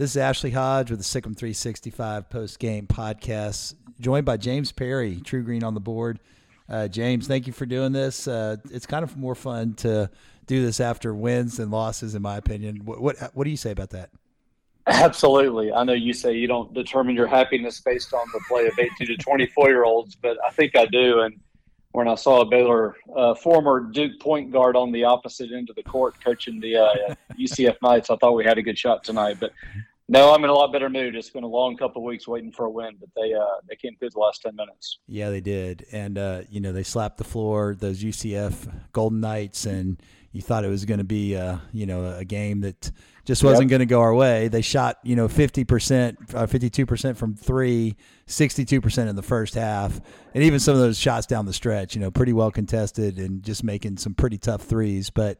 This is Ashley Hodge with the SicEm 365 post game podcast, joined by James Perry, True Green on the board. Uh, James, thank you for doing this. Uh, it's kind of more fun to do this after wins than losses, in my opinion. What, what, what do you say about that? Absolutely. I know you say you don't determine your happiness based on the play of 18 to 24 year olds, but I think I do. And when I saw a Baylor uh, former Duke point guard on the opposite end of the court coaching the uh, UCF Knights, I thought we had a good shot tonight. But no, I'm in a lot better mood. It's been a long couple weeks waiting for a win, but they uh, they came through the last ten minutes. Yeah, they did, and uh, you know they slapped the floor. Those UCF Golden Knights, and you thought it was going to be uh, you know a game that just wasn't yep. going to go our way. They shot you know fifty percent, uh, fifty two percent from three, 62 percent in the first half, and even some of those shots down the stretch, you know, pretty well contested and just making some pretty tough threes, but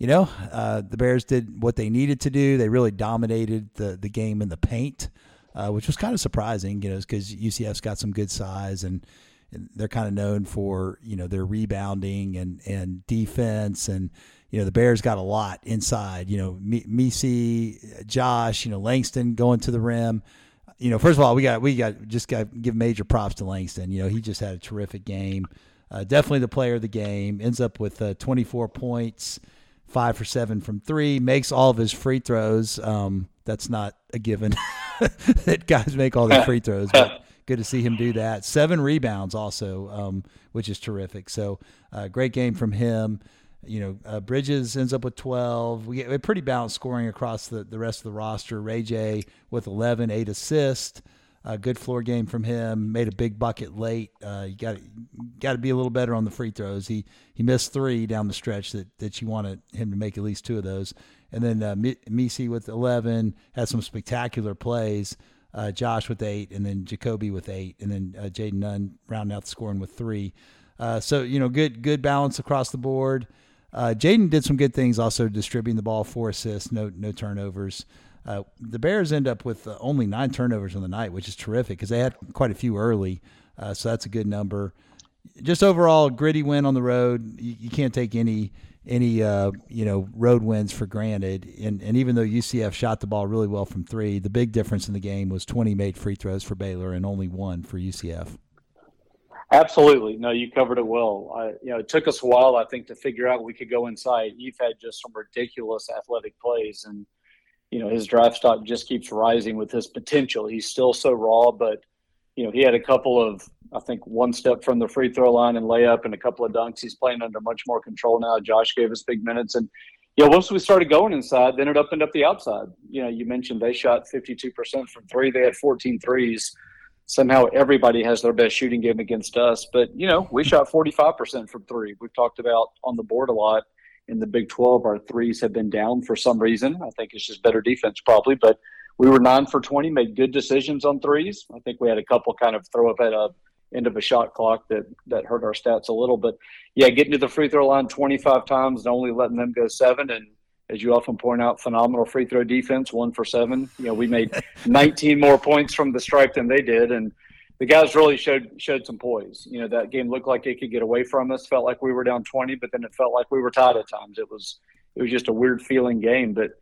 you know, uh, the Bears did what they needed to do. They really dominated the the game in the paint, uh, which was kind of surprising, you know, because UCF's got some good size and, and they're kind of known for you know their rebounding and and defense and you know the Bears got a lot inside. You know, Missi, Josh, you know Langston going to the rim. You know, first of all, we got we got just got to give major props to Langston. You know, he just had a terrific game. Uh, definitely the player of the game. Ends up with uh, 24 points five for seven from three, makes all of his free throws. Um, that's not a given that guys make all these free throws, but good to see him do that. Seven rebounds also, um, which is terrific. So uh, great game from him. You know, uh, Bridges ends up with 12. We get a pretty balanced scoring across the, the rest of the roster. Ray J with 11, eight assists. A good floor game from him. Made a big bucket late. Uh, you got got to be a little better on the free throws. He he missed three down the stretch that, that you wanted him to make at least two of those. And then uh, Missi with eleven had some spectacular plays. Uh, Josh with eight, and then Ja'Kobe with eight, and then uh, Jayden Nunn rounding out the scoring with three. Uh, so you know, good good balance across the board. Uh, Jayden did some good things, also distributing the ball, four assists, no no turnovers. Uh, the Bears end up with uh, only nine turnovers on the night, which is terrific because they had quite a few early. Uh, so that's a good number. Just overall, gritty win on the road. You, you can't take any any uh, you know road wins for granted. And and even though UCF shot the ball really well from three, the big difference in the game was 20 made free throws for Baylor and only one for UCF. Absolutely, no, you covered it well. I, you know, it took us a while, I think, to figure out we could go inside. You've had just some ridiculous athletic plays, and you know his draft stock just keeps rising with his potential. He's still so raw, but you know he had a couple of I think one step from the free throw line and layup and a couple of dunks. He's playing under much more control now. Josh gave us big minutes and. You know, once we started going inside, then it opened up the outside. You know, you mentioned they shot 52% from three. They had 14 threes. Somehow everybody has their best shooting game against us. But, you know, we shot 45% from three. We've talked about on the board a lot in the Big 12, our threes have been down for some reason. I think it's just better defense, probably. But we were nine for 20, made good decisions on threes. I think we had a couple kind of throw up at a end of a shot clock that that hurt our stats a little. But yeah, getting to the free throw line 25 times and only letting them go seven. And as you often point out, phenomenal free throw defense, one for seven. You know, we made 19 more points from the stripe than they did. And the guys really showed showed some poise. You know, that game looked like it could get away from us. Felt like we were down 20, but then it felt like we were tied at times. It was it was just a weird feeling game, but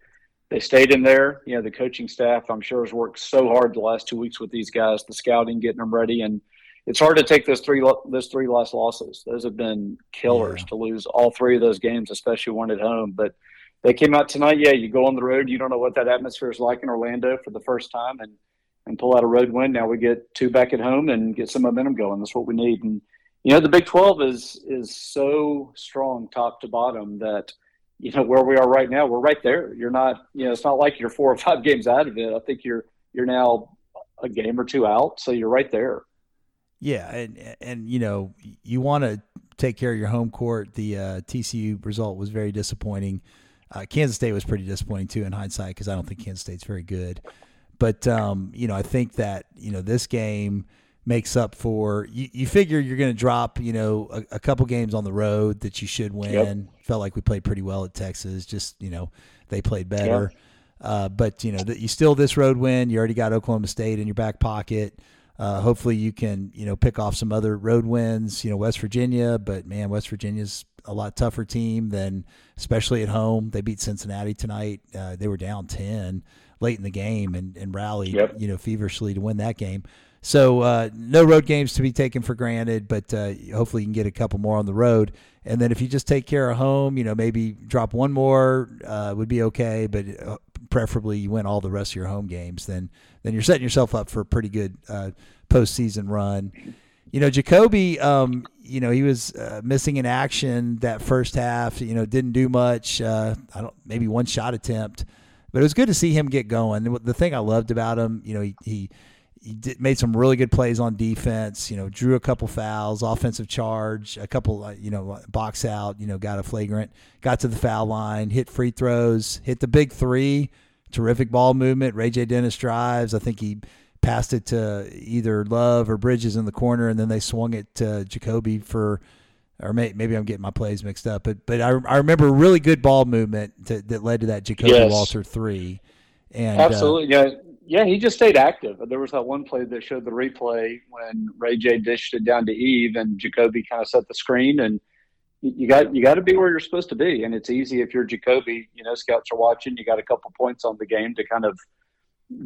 they stayed in there. You know, the coaching staff I'm sure has worked so hard the last two weeks with these guys, the scouting, getting them ready, and it's hard to take those three those three last losses. Those have been killers yeah. to lose all three of those games, especially one at home. But they came out tonight. Yeah, you go on the road, you don't know what that atmosphere is like in Orlando for the first time, and and pull out a road win. Now we get two back at home and get some momentum going. That's what we need. And you know, the Big Twelve is is so strong top to bottom that you know where we are right now, we're right there. You're not, you know, it's not like you're four or five games out of it. I think you're you're now a game or two out, so you're right there. Yeah, and and you know you want to take care of your home court. The uh, TCU result was very disappointing. Uh, Kansas State was pretty disappointing too in hindsight because I don't think Kansas State's very good. But um, you know, I think that you know this game makes up for. You, you figure you're going to drop you know a, a, couple games on the road that you should win. Yep. Felt like we played pretty well at Texas. Just you know they played better. Yep. Uh, but you know that you still this road win. You already got Oklahoma State in your back pocket. Uh, hopefully you can you know pick off some other road wins. You know West Virginia, but man, West Virginia's a lot tougher team than, especially at home. They beat Cincinnati tonight. Uh, they were down ten late in the game and, and rallied, Yep. you know, feverishly to win that game. So uh, no road games to be taken for granted, but uh, hopefully you can get a couple more on the road. And then if you just take care of home, you know, maybe drop one more uh, would be okay, but uh, preferably you win all the rest of your home games. Then then you're setting yourself up for a pretty good uh, postseason run. You know, Ja'Kobe, um, you know, he was uh, missing in action that first half. You know, didn't do much. Uh, I don't maybe one shot attempt, but it was good to see him get going. The- thing I loved about him, you know, he he, he did, made some really good plays on defense. You know, drew a couple fouls, offensive charge, a couple, uh, you know, box out. You know, got a flagrant, got to the foul line, hit free throws, hit the big three. Terrific ball movement. Ray J. Dennis drives. I think he passed it to either Love or Bridges in the corner, and then they swung it to Ja'Kobe for, or may, maybe I'm getting my plays mixed up, but but I, I remember really good ball movement to, that led to that Ja'Kobe Yes. Walter three. And uh, Absolutely, yeah, yeah. He just stayed active. There was that one play that showed the replay when Ray J dished it down to Yves, and Ja'Kobe kind of set the screen. And you got you got to be where you're supposed to be, and it's easy if you're Ja'Kobe. You know, scouts are watching. You got a couple points on the game to kind of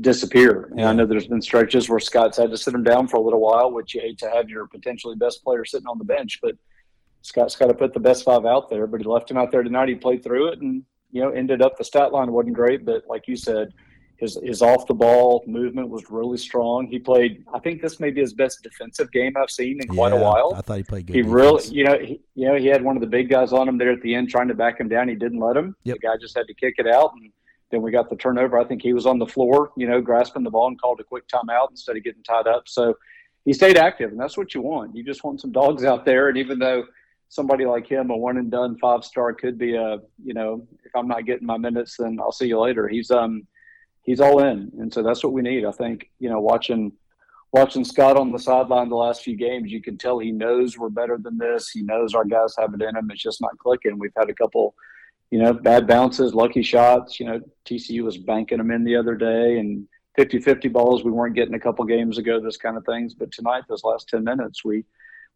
disappear. And I know there's been stretches where Scott's had to sit him down for a little while, which you hate to have your potentially best player sitting on the bench, but Scott's got to put the best five out there. But he left him out there tonight. He played through it, and you know, ended up the stat line wasn't great, but like you said, his his off the ball movement was really strong. He played. I think this may be his best defensive game I've seen in quite a while. I thought he played good. He really, you know, he, you know, he had one of the big guys on him there at the end, trying to back him down. He didn't let him. Yep. The guy just had to kick it out, and then we got the turnover. I think he was on the floor, you know, grasping the ball and called a quick timeout instead of getting tied up. So he stayed active, and that's what you want. You just want some dogs out there. And even though somebody like him, a one and done five star, could be a, you know, if I'm not getting my minutes, then I'll see you later. He's um, he's all in, and so that's what we need. I think, you know, watching watching Scott on the sideline the last few games, you can tell he knows we're better than this. He knows our guys have it in him. It's just not clicking. We've had a couple, you know, bad bounces, lucky shots. You know, TCU was banking them in the other day and 50 50 balls we weren't getting a couple games ago, this kind of things. But tonight, those last 10 minutes, we,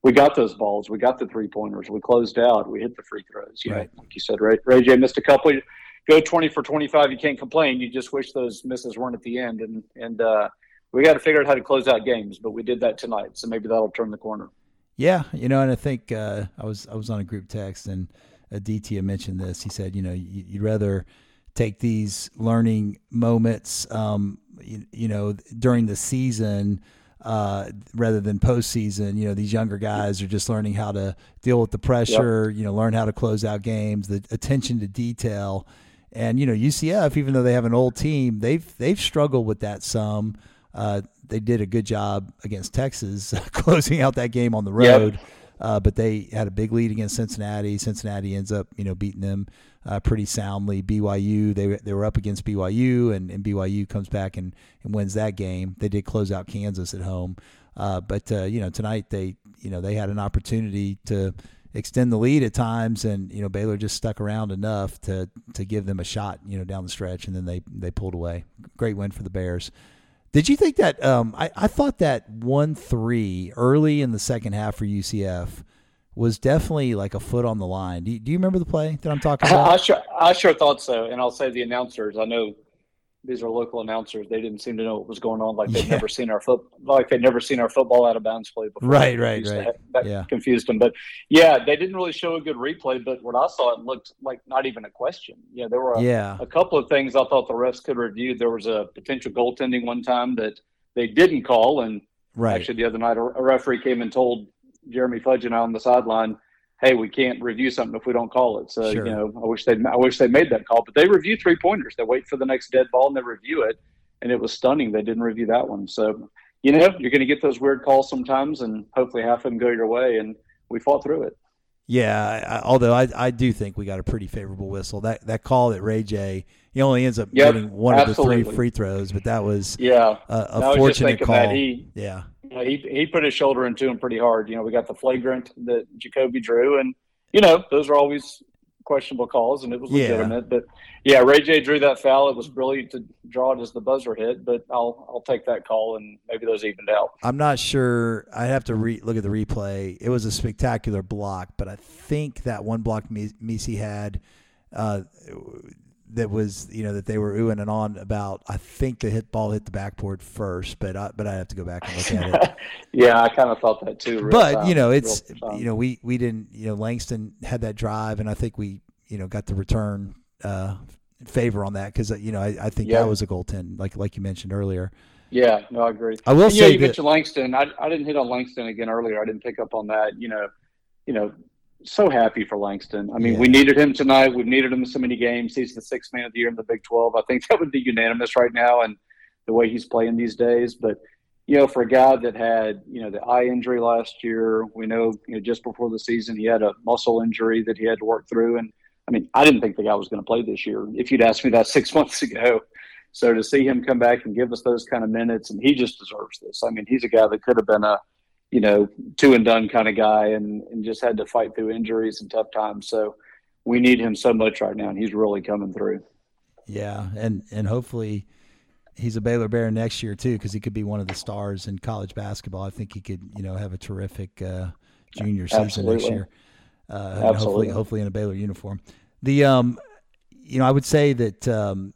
we got those balls. We got the three pointers. We closed out. We hit the free throws. You Right. know, like you said, Ray, Ray J missed a couple. Go 20 for 25. You can't complain. You just wish those misses weren't at the end. And, and, uh, we got to figure out how to close out games, but we did that tonight, so maybe that'll turn the corner. Yeah, you know, and I think uh, I was I was on a group text and Aditya mentioned this. He said, you know, you, you'd rather take these learning moments, um, you, you know, during the season uh, rather than postseason. You know, these younger guys are just learning how to deal with the pressure. You know, learn how to close out games, the attention to detail. And you know, UCF, even though they have an old team, they've they've struggled with that some. Uh, they did a good job against Texas, closing out that game on the Yep. Uh, but they had a big lead against Cincinnati. Cincinnati ends up, you know, beating them uh, pretty soundly. BYU, they they were up against BYU, and, and BYU comes back and, and wins that game. They did close out Kansas at home, uh, but uh, you know tonight they you know they had an opportunity to extend the lead at times, and you know Baylor just stuck around enough to to give them a shot, you know, down the stretch, and then they they pulled away. Great win for the Bears. Did you think that? Um, I, I thought that one three early in the second half for UCF was definitely like a foot on the line. Do you, do you remember the play that I'm talking I, I about? sure, I sure thought so, and I'll say the announcers. I know these are local announcers. They didn't seem to know what was going on, like they'd Yeah. never seen our foot, like they'd never seen our football out of bounds play before. Right, right, right. the- That Yeah. confused them, but yeah, they didn't really show a good replay. But what I saw, it looked like not even a question. Yeah, there were a, Yeah, a couple of things I thought the refs could review. There was a potential goaltending one time that they didn't call, and right. Actually, the other night, a a referee came and told Jeremy Fudge and I on the sideline, "Hey, we can't review something if we don't call it." So, Sure. you know, I wish they I wish they made that call, but they review three pointers. They wait for the next dead ball and they review it, and it was stunning. They didn't review that one. So, you know, you're going to get those weird calls sometimes, and hopefully half of them go your way. And we fought through it. Yeah, I, I- although I, I do think we got a pretty favorable whistle. That that call that Ray J, he only ends up Yep, getting one of the three free throws, but that was Yeah, a, a I was just fortunate call. he yeah, you know, he he put his shoulder into him pretty hard. You know, we got the flagrant that Ja'Kobe drew, and you know those are always questionable calls, and it was legitimate. Yeah. But yeah, Ray J drew that foul. It was brilliant to draw it as the buzzer hit, but I'll I'll take that call, and maybe those evened out. I'm not sure. I'd have to re- look at the replay. It was a spectacular block, but I think that one block Missi had. Uh, that was you know that they were oohing and on about. I think the hit ball hit the backboard first, but I, but I have to go back and look at it. yeah, I kind of thought that too. But time, you know, it's you know we we didn't you know Langston had that drive, and I think we you know got the return uh, favor on that because you know I, I think yeah. that was a goaltend like like you mentioned earlier. Yeah, no, I agree. I will and, say yeah, you that, mentioned Langston. I I didn't hit on Langston again earlier. I didn't pick up on that. You know, you know so happy for Langston. I mean, yeah. we needed him tonight. We've needed him in so many games. He's the sixth man of the year in the Big 12. I think that would be unanimous right now and the way he's playing these days. But, you know, for a guy that had, you know, the eye injury last year, we know, you know, just before the season, he had a muscle injury that he had to work through. And, I mean, I didn't think the guy was going to play this year if you'd asked me that six months ago. So to see him come back and give us those kind of minutes, and he just deserves this. I mean, he's a guy that could have been a – you know, two and done kind of guy and, and just had to fight through injuries and tough times. So we need him so much right now, and he's really coming through. Yeah, and and hopefully he's a Baylor Bear next year too, because he could be one of the stars in college basketball. I think he could, you know, have a terrific uh, junior season Absolutely. next year. Uh, Absolutely. hopefully, hopefully in a Baylor uniform. The um, you know, I would say that um,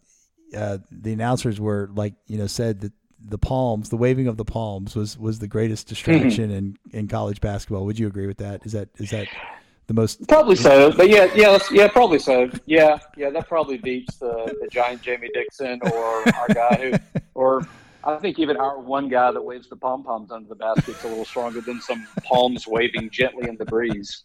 uh, the announcers were like, you know, said that the palms, the waving of the palms was was the greatest distraction in in college basketball. Would you agree with that? Is that is that the most probably so? But yeah, yeah, yeah, probably so. Yeah, yeah, that probably beats the the giant Jamie Dixon or our guy who or. I think even our one guy that waves the pom poms under the basket's a little stronger than some palms waving gently in the breeze.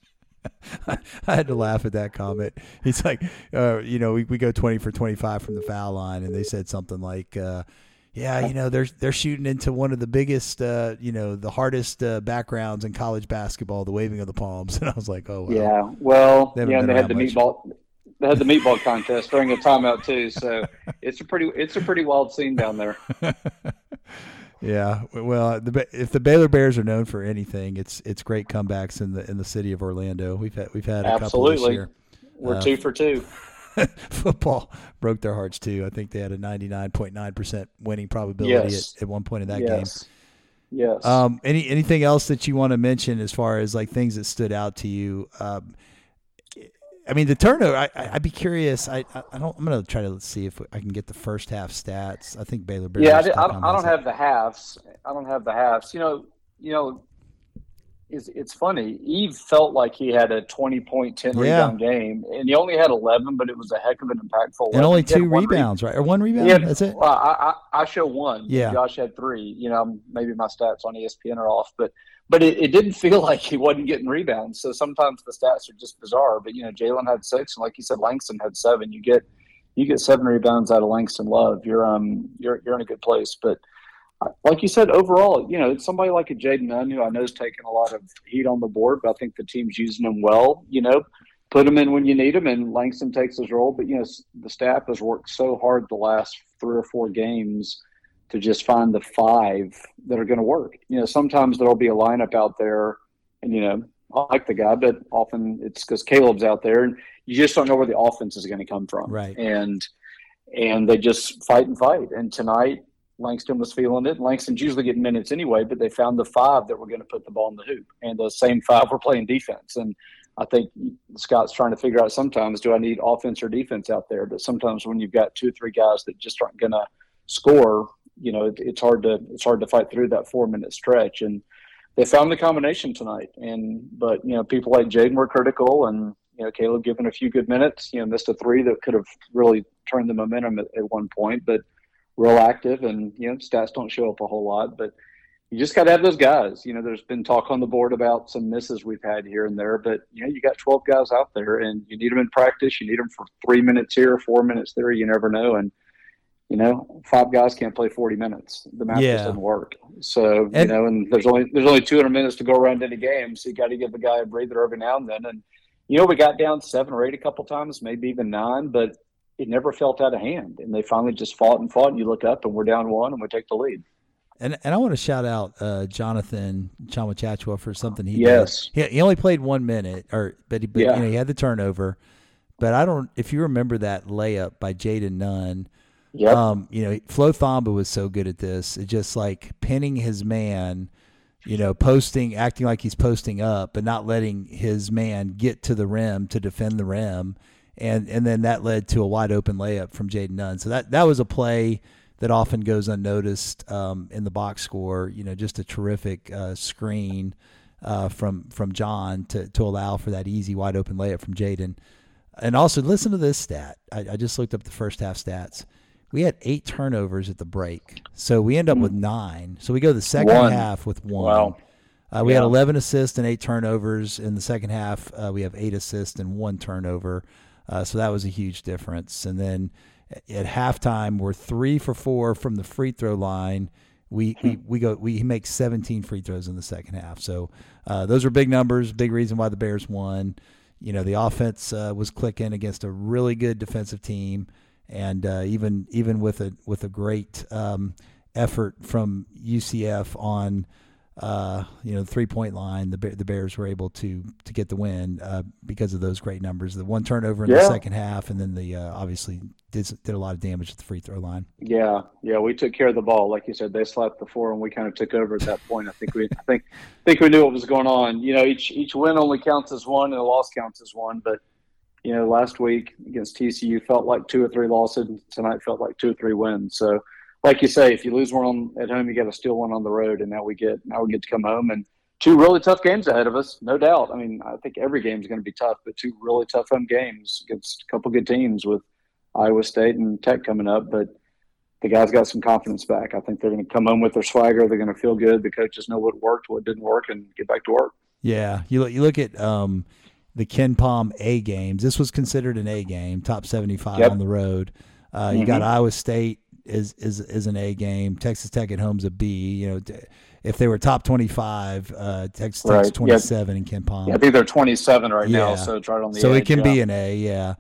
I had to laugh at that comment. He's like, uh, you know, we, we go 20 for 25 from the foul line, and they said something like, uh, yeah, you know they're they're shooting into one of the biggest, uh, you know, the hardest uh, backgrounds in college basketball, the waving of the palms, and I was like, oh, wow. yeah, well, they yeah, they had the much. meatball, they had the meatball contest during a timeout too, so it's a pretty it's a pretty wild scene down there. yeah, well, the, if the Baylor Bears are known for anything, it's it's great comebacks in the in the city of Orlando. We've had we've had a Absolutely. couple this year. We're uh, two for two. football broke their hearts too. I think they had a 99.9% winning probability yes. at, at one point in that yes. game. Yes. Um, any anything else that you want to mention as far as like things that stood out to you? Um, I mean, the turnover. I, would be curious. I, I don't. I'm going to try to see if I can get the first half stats. I think Baylor. Bears yeah, I, I, I don't have the halves. I don't have the halves. You know, you know, it's, it's funny. Yves felt like he had a 20 point, 10 yeah. rebound game, and he only had 11, but it was a heck of an impactful. And only two rebounds, re- right? Or one rebound? Had, That's it? Well, I, I, I, show one. Yeah. Josh had three. You know, maybe my stats on ESPN are off, but but it, it didn't feel like he wasn't getting rebounds. So sometimes the stats are just bizarre. But, you know, Jalen had six, and like you said, Langston had seven. You get you get seven rebounds out of Langston Love. You're um you're you're in a good place. But – like you said, overall, you know, it's somebody like a Jayden Nunn who I know is taking a lot of heat on the board, but I think the team's using him well. You know, put him in when you need him, and Langston takes his role. But you know, the staff has worked so hard the last three or four games to just find the five that are going to work. You know, sometimes there'll be a lineup out there, and you know, I like the guy, but often it's because Caleb's out there, and you just don't know where the offense is going to come from. Right. And and they just fight and fight. And tonight, Langston was feeling it. Langston's usually getting minutes anyway, but they found the five that were going to put the ball in the hoop, and the same five were playing defense. And I think Scott's trying to figure out sometimes do I need offense or defense out there? But sometimes when you've got two or three guys that just aren't going to score, you know, it, it's hard to it's hard to fight through that four minute stretch. And they found the combination tonight. And but you know, people like Jayden were critical, and you know, Caleb given a few good minutes. You know, missed a three that could have really turned the momentum at, at one point, but real active, and you know stats don't show up a whole lot, but you just got to have those guys. You know, there's been talk on the board about some misses we've had here and there, but you know, you got 12 guys out there, and you need them in practice. You need them for three minutes here, four minutes there. You never know, and you know, five guys can't play 40 minutes. The math yeah. doesn't work. So and, you know, and there's only there's only 200 minutes to go around in a game, so you got to give the guy a breather every now and then. And you know, we got down seven or eight a couple times, maybe even nine, but it never felt out of hand. And they finally just fought and fought. And you look up and we're down one and we take the lead. And and I want to shout out uh, Jonathan Tchamwa for something he yes did. He, he only played one minute, or but he but, yeah. you know he had the turnover, but I don't. If you remember that layup by Jayden Nunn, Yep. um, you know, Flo Thamba was so good at this. It just like pinning his man, you know, posting, acting like he's posting up, but not letting his man get to the rim to defend the rim, and and then that led to a wide open layup from Jayden Nunn. So that that was a play that often goes unnoticed um, in the box score. You know, just a terrific uh, screen uh, from from John to to allow for that easy wide open layup from Jayden. And also, listen to this stat. I, I just looked up the first half stats we had eight turnovers at the break. So we end up with nine. So we go the second One. half with one. Wow. Uh, we had 11 assists and eight turnovers. In the second half, uh, we have eight assists and one turnover. Uh, so that was a huge difference. And then at halftime, we're three for four from the free throw line. We, we, we go we make 17 free throws in the second half. So uh, those are big numbers. Big reason why the Bears won. You know the offense uh, was clicking against a really good defensive team and uh, even even with a with a great um, effort from UCF on uh, you know the three point line, the the Bears were able to to get the win uh, because of those great numbers. The one turnover in the second half, and then the uh, obviously did did a lot of damage at the free throw line. Yeah, yeah, we took care of the ball, like you said. They slapped the floor, and we kind of took over at that point. I think we, I think, think we knew what was going on. You know, each each win only counts as one, and a loss counts as one. But you know, last week against TCU felt like two or three losses. and Tonight felt like two or three wins. So, like you say, if you lose one on, at home, you got to steal one on the road, and now we get now we get to come home and two really tough games ahead of us, no doubt. I mean, I think every game is going to be tough, but two really tough home games against a couple good teams with Iowa State and Tech coming up, but the guys got some confidence back. I think they're going to come home with their swagger. They're going to feel good. The coaches know what worked, what didn't work, and get back to work. Yeah, you look you look at um, the KenPom A games. This was considered an A game, top seventy five Yep. on the road. Uh, You got Mhm. Iowa State is is is an A game. Texas Tech at home's a B. You know, if they were top twenty five, uh, Texas Tech's Right, yeah. twenty seven in KenPom. Yeah, I think they're 27 right now, so it's right on the so edge, it can yeah. be an A, yeah.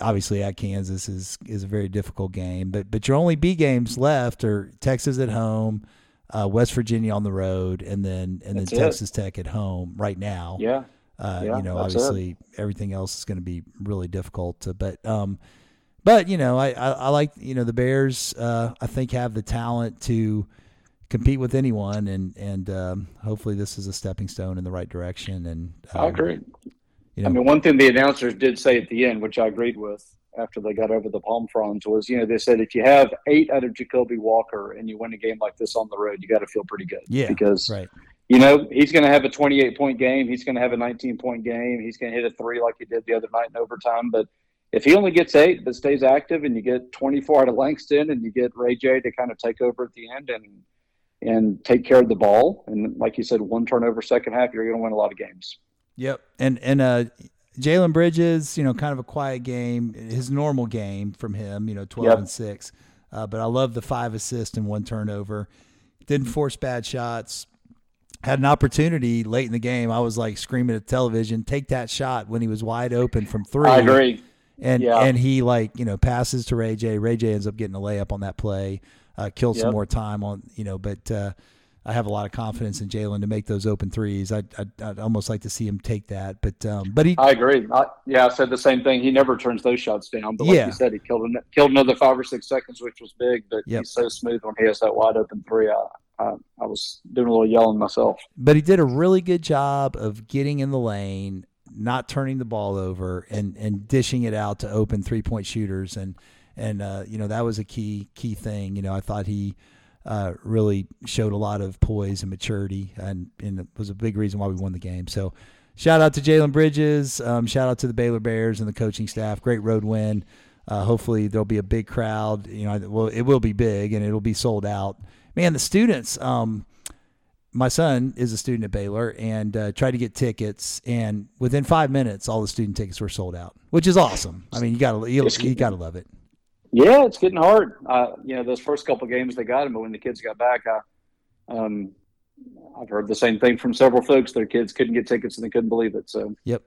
Obviously, at Kansas is is a very difficult game, but but your only B games left are Texas at home, uh, West Virginia on the road, and then and then it. Texas Tech at home. Right now, Yeah, uh, Yeah, you know, that's it. obviously everything else is going to be really difficult. To, but um, but you know, I, I, I like you know the Bears. Uh, I think have the talent to compete with anyone, and and um, hopefully this is a stepping stone in the right direction. And um, I agree. You know, I mean, one thing the announcers did say at the end, which I agreed with after they got over the palm fronds, was you know they said if you have eight out of Ja'Kobe Walter and you win a game like this on the road, you got to feel pretty good. Yeah, because right. you know he's going to have a 28 point game. He's going to have a 19 point game. He's going to hit a three like he did the other night in overtime. But if he only gets eight but stays active, and you get 24 out of Langston, and you get Ray J to kind of take over at the end and and take care of the ball, and like you said, one turnover second half, you're going to win a lot of games. Yep. And and uh Jalen Bridges, you know, kind of a quiet game, his normal game from him, you know, 12 Yep. and 6. Uh, but I love the five assists and one turnover. Didn't force bad shots. Had an opportunity late in the game. I was like screaming at television, take that shot when he was wide open from three. I agree. And Yeah. and he like, you know, passes to Ray J. Ray J ends up getting a layup on that play. Uh, killed some more time on, you know, but uh, I have a lot of confidence in Jalen to make those open threes. I'd, I'd, I'd almost like to see him take that, but um, but he I agree. I, yeah, I said the same thing. He never turns those shots down. But like Yeah. you said, he killed an, killed another five or six seconds, which was big. But Yep. he's so smooth when he has that wide open three. I, I, I was doing a little yelling myself. but he did a really good job of getting in the lane, not turning the ball over, and and dishing it out to open three point shooters, and and uh, you know that was a key key thing. You know, I thought he. Uh, really showed a lot of poise and maturity, and, and it was a big reason why we won the game. So, shout out to Jalen Bridges. Um, shout out to the Baylor Bears and the coaching staff. Great road win. Uh, hopefully, there'll be a big crowd. You know, well, it will be big and it'll be sold out. Man, the students. Um, my son is a student at Baylor and uh, tried to get tickets, and within five minutes, all the student tickets were sold out, which is awesome. I mean, you gotta you, you gotta love it. Yeah, it's getting hard. Uh, you know, those first couple games they got him, but when the kids got back, I, um, I've heard the same thing from several folks. Their kids couldn't get tickets and they couldn't believe it. So Yep.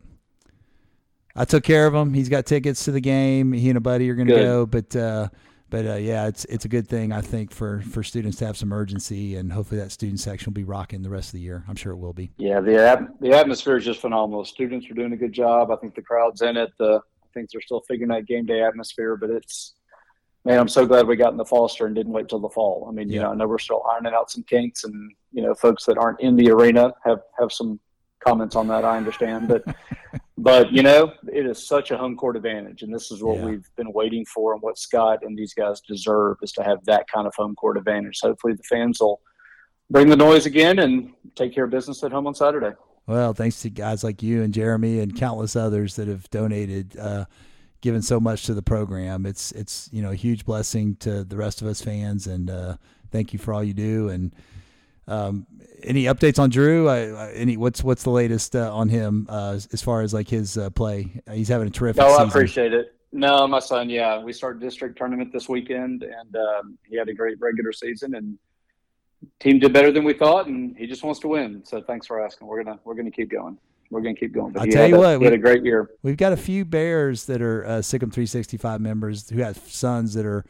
I took care of him. He's got tickets to the game. He and a buddy are going to go, but uh, but uh, yeah, it's it's a good thing I think for for students to have some urgency, and hopefully that student section will be rocking the rest of the year. I'm sure it will be. yeah, the the atmosphere is just phenomenal. Students are doing a good job. I think the crowd's in it. The I think they're still figuring out game day atmosphere, but it's man, I'm so glad we got in the Foster and didn't wait till the fall. I mean, you know, I know we're still ironing out some kinks, and you know, folks that aren't in the arena have have some comments on that. I understand, but but you know, it is such a home court advantage, and this is what yeah. we've been waiting for, and what Scott and these guys deserve is to have that kind of home court advantage. hopefully, the fans will bring the noise again and take care of business at home on Saturday. Well, thanks to guys like you and Jeremy and countless others that have donated. Uh, given so much to the program. It's it's you know a huge blessing to the rest of us fans, and uh, thank you for all you do. And um, any updates on Drew? I, I, any what's what's the latest uh, on him uh, as far as like his uh, play? He's having a terrific. No, season. I appreciate it. No, my son. Yeah, we started district tournament this weekend, and um, he had a great regular season, and team did better than we thought, and he just wants to win. So thanks for asking. We're gonna we're gonna keep going we're to keep going. But I'll tell you what, we had a great year. We've got a few Bears that are uh, SicEm 365 members who have sons that are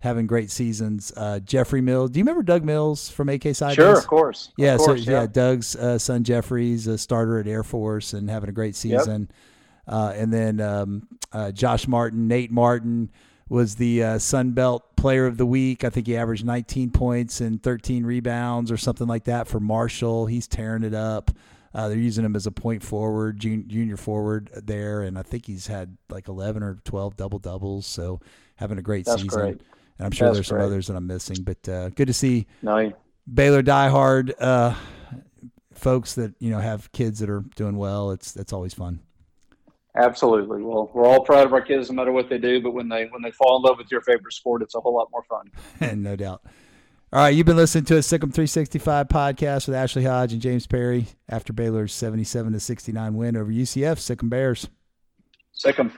having great seasons. Uh, Jeffrey Mills. Do you remember Doug Mills from AK Side? Sure, of course. Yeah, of course, so yeah, yeah Doug's uh, son Jeffrey's a starter at Air Force and having a great season. Yep. Uh, and then um, uh, Josh Martin, Nate Martin was the uh, Sun Belt Player of the Week. I think he averaged 19 points and 13 rebounds or something like that for Marshall. He's tearing it up. Uh, they're using him as a point forward, junior forward there, and I think he's had like 11 or 12 double doubles. So having a great That's season. Great. And I'm sure That's there's some others that I'm missing, but uh, good to see no. Baylor diehard uh, folks that you know have kids that are doing well. It's that's always fun. Absolutely. Well, we're all proud of our kids, no matter what they do. But when they when they fall in love with your favorite sport, it's a whole lot more fun. and no doubt. All right, you've been listening to a SicEm 365 podcast with Ashley Hodge and James Perry after Baylor's 77 to 69 win over UCF. SicEm Bears. SicEm.